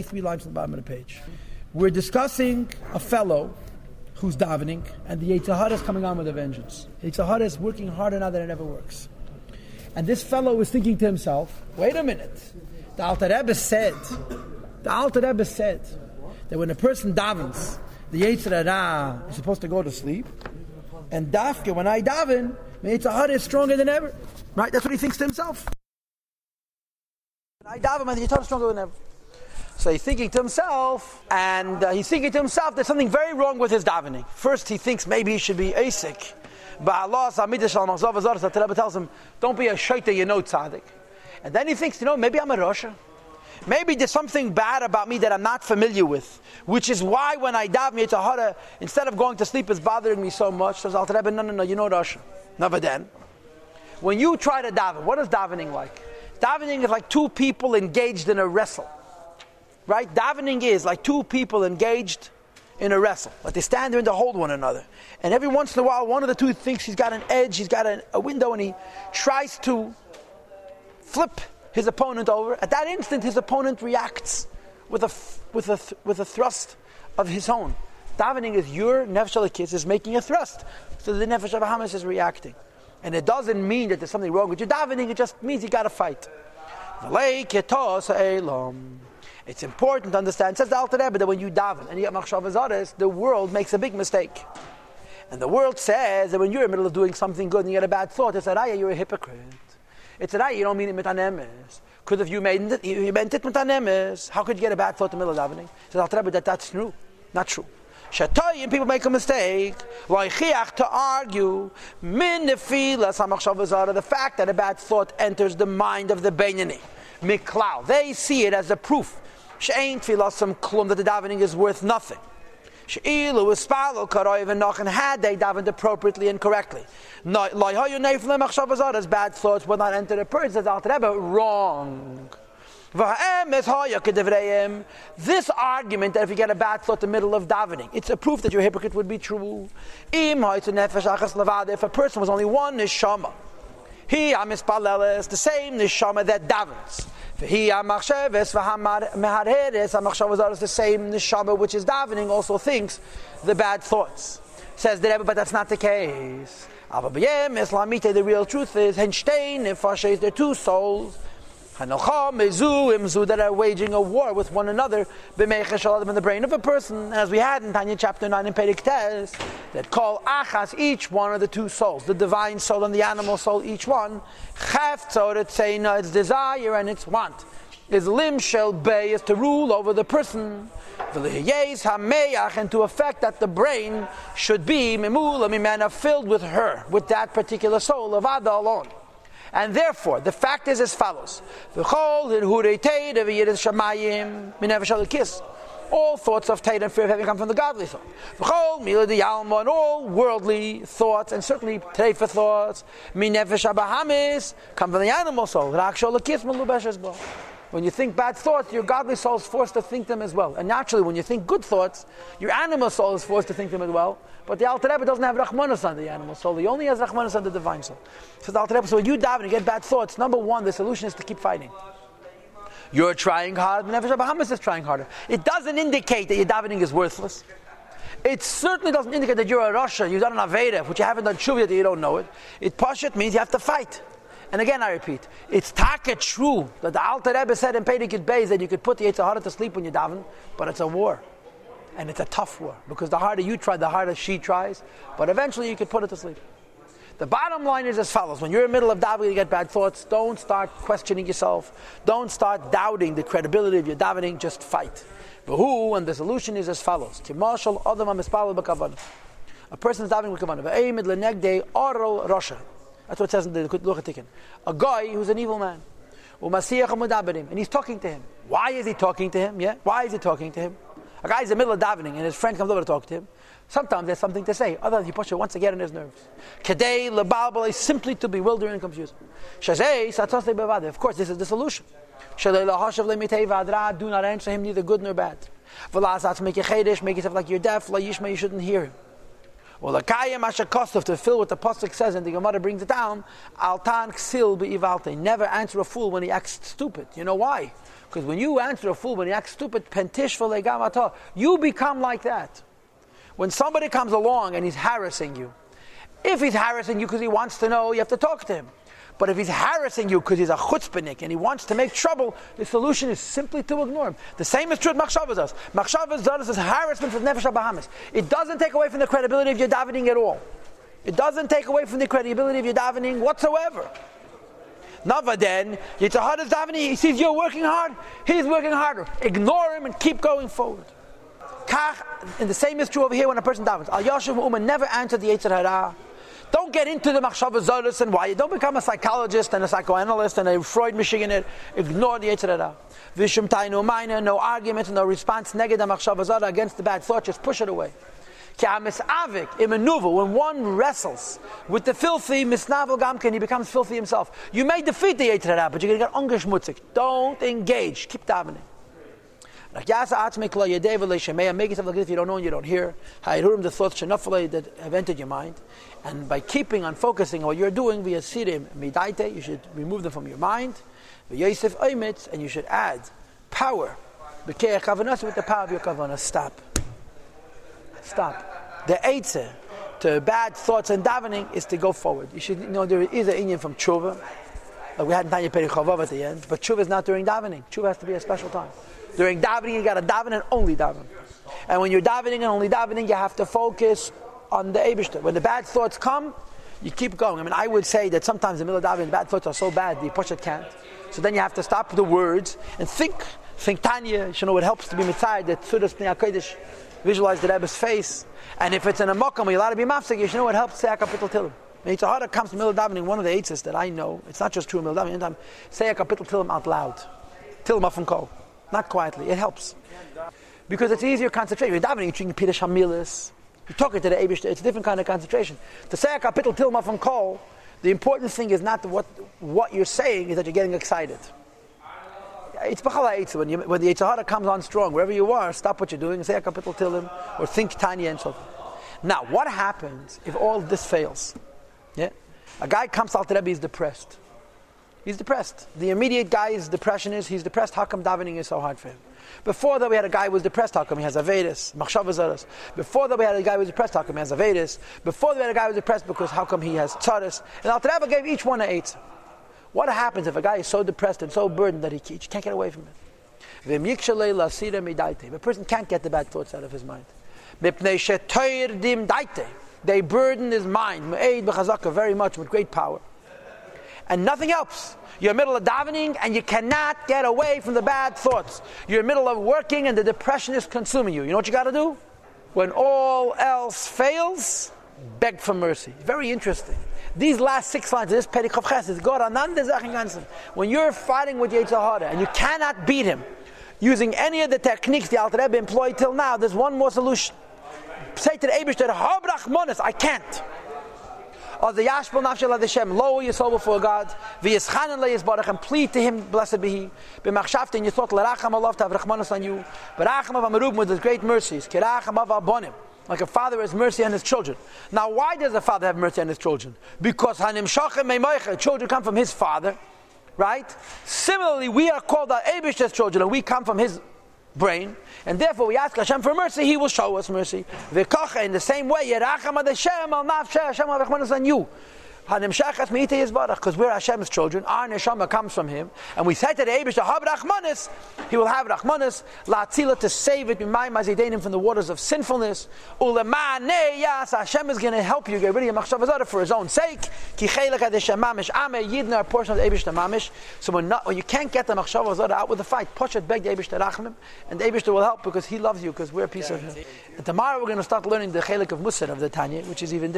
three lines at the bottom of the page. We're discussing a fellow who's davening, and the Yetzer Hara is coming on with a vengeance. Yetzer Hara is working harder now than it ever works. And this fellow is thinking to himself, wait a minute. The Alter Rebbe said, the Alter Rebbe said that when a person davens, the Yetzer Hara ah, is supposed to go to sleep, and dafke, when I daven, the Yetzer Hara is stronger than ever. Right? That's what he thinks to himself. When I daven, the Yetzer Hara is stronger than ever. So he's thinking to himself, and uh, he's thinking to himself there's something very wrong with his davening. First, he thinks maybe he should be Asik. But Allah tells him, don't be a shaita, you know tzaddik. And then he thinks, you know, maybe I'm a Rasha. Maybe there's something bad about me that I'm not familiar with, which is why when I daven Yetzer Hara, instead of going to sleep, it's bothering me so much. Says Alter Rebbe, no, no, no, you know Rasha. Never then. When you try to daven, what is davening like? Davening is like two people engaged in a wrestle. Right? Davening is like two people engaged in a wrestle. Like they stand there and they hold one another. And every once in a while, one of the two thinks he's got an edge, he's got a, a window, and he tries to flip his opponent over. At that instant, his opponent reacts with a, with a, with a thrust of his own. Davening is your nefesh kiss is making a thrust. So the nefesh of is reacting. And it doesn't mean that there's something wrong with your davening, it just means you got to fight. It's important to understand. Says the Alter Rebbe that when you daven and you get machshav the world makes a big mistake. And the world says that when you're in the middle of doing something good and you get a bad thought, it's a raya, you're a hypocrite. It's a raya, you don't mean it mitanemes. Because if you made it, you meant it how could you get a bad thought in the middle of davening? Says Alter Rebbe that that's true. Not true. Shatoyim, people make a mistake. Khiak to argue. Min the fact that a bad thought enters the mind of the Beinoni. Miklau. They see it as a proof She'ain tfilasam klum that the davening is worth nothing. She'ilu ispalo karoiv and nachan had they davened appropriately and correctly. As bad thoughts will not enter the person. Says Alter Rebbe, wrong. This argument that if you get a bad thought in the middle of davening, it's a proof that your hypocrite would be true. If a person was only one neshama, he amispaleles, the same neshama that davens. He amachsheves v'hamehareres amachshavas the same neshama which is davening also thinks the bad thoughts. Says the Rebbe, but that's not the case. The real truth is henstein nefashes the two souls. That are waging a war with one another in the brain of a person, as we had in Tanya chapter 9 in Perik Tes, that call achas, each one of the two souls, the divine soul and the animal soul, each one, its desire and its want. Is lim shel bay is to rule over the person. And to affect that the brain should be memula mimena filled with her, with that particular soul of Ada alone. And therefore, the fact is as follows: all thoughts of Tate and fear of come from the godly thought. And all worldly thoughts, and certainly Teifa thoughts, come from the animal soul. When you think bad thoughts, your godly soul is forced to think them as well. And naturally, when you think good thoughts, your animal soul is forced to think them as well. But the Alter Rebbe doesn't have Rahmanas on the animal soul. He only has Rahmanas on the divine soul. So the Alter Rebbe, so when you dive and you get bad thoughts, number one, the solution is to keep fighting. You're trying hard, Nefesh Bahamas is trying harder. It doesn't indicate that your davening is worthless. It certainly doesn't indicate that you're a Rasha, you've done an Aveda, which you haven't done Shuvya that you don't know it. It Pashat means you have to fight. And again, I repeat, it's taka true that the Alter Rebbe said in Pedikit Beis that you could put the Yetzer Hara to sleep when you daven, but it's a war. And it's a tough war, because the harder you try, the harder she tries, but eventually you could put it to sleep. The bottom line is as follows: When you're in the middle of davening, you get bad thoughts. Don't start questioning yourself. Don't start doubting the credibility of your davening. Just fight. But who? And the solution is as follows: A person is davening with kavanah. That's what it says in the Luchatikin. A guy who's an evil man. And he's talking to him. Why is he talking to him? Yeah? Why is he talking to him? A guy's in the middle of davening and his friend comes over to talk to him. Sometimes there's something to say. Otherwise, he pushes it once again in his nerves. Kedei lebalbal is simply to bewilder and confuse. Of course, this is the solution. Shalei lahashav lemitei vadra. Do not answer him neither good nor bad. Make a chedesh. Make yourself like you're deaf, like you shouldn't hear him. Well, the kayim ashakostov to fill what the pasuk says, and the Gemara brings it down. Altan ksil be'ivalte. Never answer a fool when he acts stupid. You know why? Because when you answer a fool, when he acts stupid, pentish v'legamato, you become like that. When somebody comes along and he's harassing you, if he's harassing you because he wants to know, you have to talk to him. But if he's harassing you because he's a chutzpahnik and he wants to make trouble, the solution is simply to ignore him. The same is true with Machshavas. Machshavas is harassment of Nefesh Bahamas. It doesn't take away from the credibility of your davening at all. It doesn't take away from the credibility of your davening whatsoever. Nava then, Yitzhahad is davening, he sees you're working hard, he's working harder. Ignore him and keep going forward. Kach, and the same is true over here when a person davens. Al Yashav Uman never answered the Yetzer Hara. Don't get into the machshava zolis and why. Don't become a psychologist and a psychoanalyst and a Freud machine it. Ignore the Yetzer Hara. Vishum tainu minor, no argument, no response negative machshava zara against the bad thought. Just push it away. When one wrestles with the filthy, misnavel gamkin, he becomes filthy himself. You may defeat the Yetzirah, but you're going to get ungeschmutzig. Don't engage. Keep davening. Make yourself like if you don't know and you don't hear. The thoughts that have entered your mind. And by keeping on focusing on what you're doing, via sirim midaite, you should remove them from your mind. Yosef and you should add power. With the power of your kavanah. Stop. Stop. The eitzah to bad thoughts and davening is to go forward. You should know there is an Indian from tshuva. Like we had Tanya Perichavov at the end, but tshuva is not during davening. Tshuva has to be a special time. During davening, you got to daven and only daven. And when you're davening and only davening, you have to focus on the Abishter. When the bad thoughts come, you keep going. I mean, I would say that sometimes in the middle of davening, the bad thoughts are so bad, the Pashat can't. So then you have to stop the words and think. Think Tanya. You know, it helps to be mitzayed that Sudas Pnei HaKodesh visualize the Rebbe's face. And if it's in a mokum, you're allowed to be mafsik, you know what helps say a kapitel tilim. It's a hard comes to middle davening. One of the eitzes that I know, it's not just true in middle davening. Anytime say a kapitel tilim out loud, tilim from kol, not quietly. It helps because it's easier concentration. You're davening, you're drinking Peter Shamilis. You're talking to the Eibush. It's a different kind of concentration. To say a kapitel tilim from kol, the important thing is not what what you're saying; is that you're getting excited it's b'chala when, you, when the Yetzer Hara comes on strong, wherever you are, stop what you're doing, say a kapitel tilim, or think Tanya and so forth. Now, what happens if all this fails? Yeah, a guy comes out to Rebbe, he's depressed. He's depressed. The immediate guy's depression is he's depressed. How come davening is so hard for him? Before that, we had a guy who was depressed. How come he has Avedis? Machshavazaras. Before that, we had a guy who was depressed. How come he has Avedis? Before that, we had a guy who was depressed because how come he has Tzaris? And Al gave each one an eight. What happens if a guy is so depressed and so burdened that he can't get away from it? A person can't get the bad thoughts out of his mind. They burden his mind very much with great power. And nothing helps. You're in the middle of davening and you cannot get away from the bad thoughts. You're in the middle of working and the depression is consuming you. You know what you got to do? When all else fails, beg for mercy. Very interesting. These last six lines of this Perikov is God Ananda When you're fighting with Yetzirah and you cannot beat him using any of the techniques the Alter Rebbe employed till now, there's one more solution. Say to the Abish that I can't. Or the Yashbal Nafshel Hashem, lower your soul before God, v'yischanan le'yizbarach, and plead to Him, blessed be He. B'machshavte, and you thought, l'racham Allah, to have rachmanas on you, b'racham av amarubim, with His great mercies, kiracham av abonim like a father has mercy on his children. Now, why does a father have mercy on his children? Because hanim shachem children come from his father, right? Similarly, we are called our Abish's children, and we come from his brain, and therefore we ask Hashem for mercy, He will show us mercy. In the same way, Yeracham Hashem al Hashem al on you. Because we're Hashem's children, our neshama comes from Him, and we say to the Abish to have Rachmanis, He will have Rachmanis, La'atzila to save it, from the waters of sinfulness. Yas, Hashem is going to help you get rid of your machshavazada for His own sake. Ki chelak adeshem mamish, ame yidna a portion of the Abish to mamish. So when, not, when you can't get the machshavazada out with the fight, push it, beg the Abish to rachmim, and the Abish will help because He loves you because we're a piece of Him. And tomorrow we're going to start learning the chelik of Musar of the Tanya, which is even different.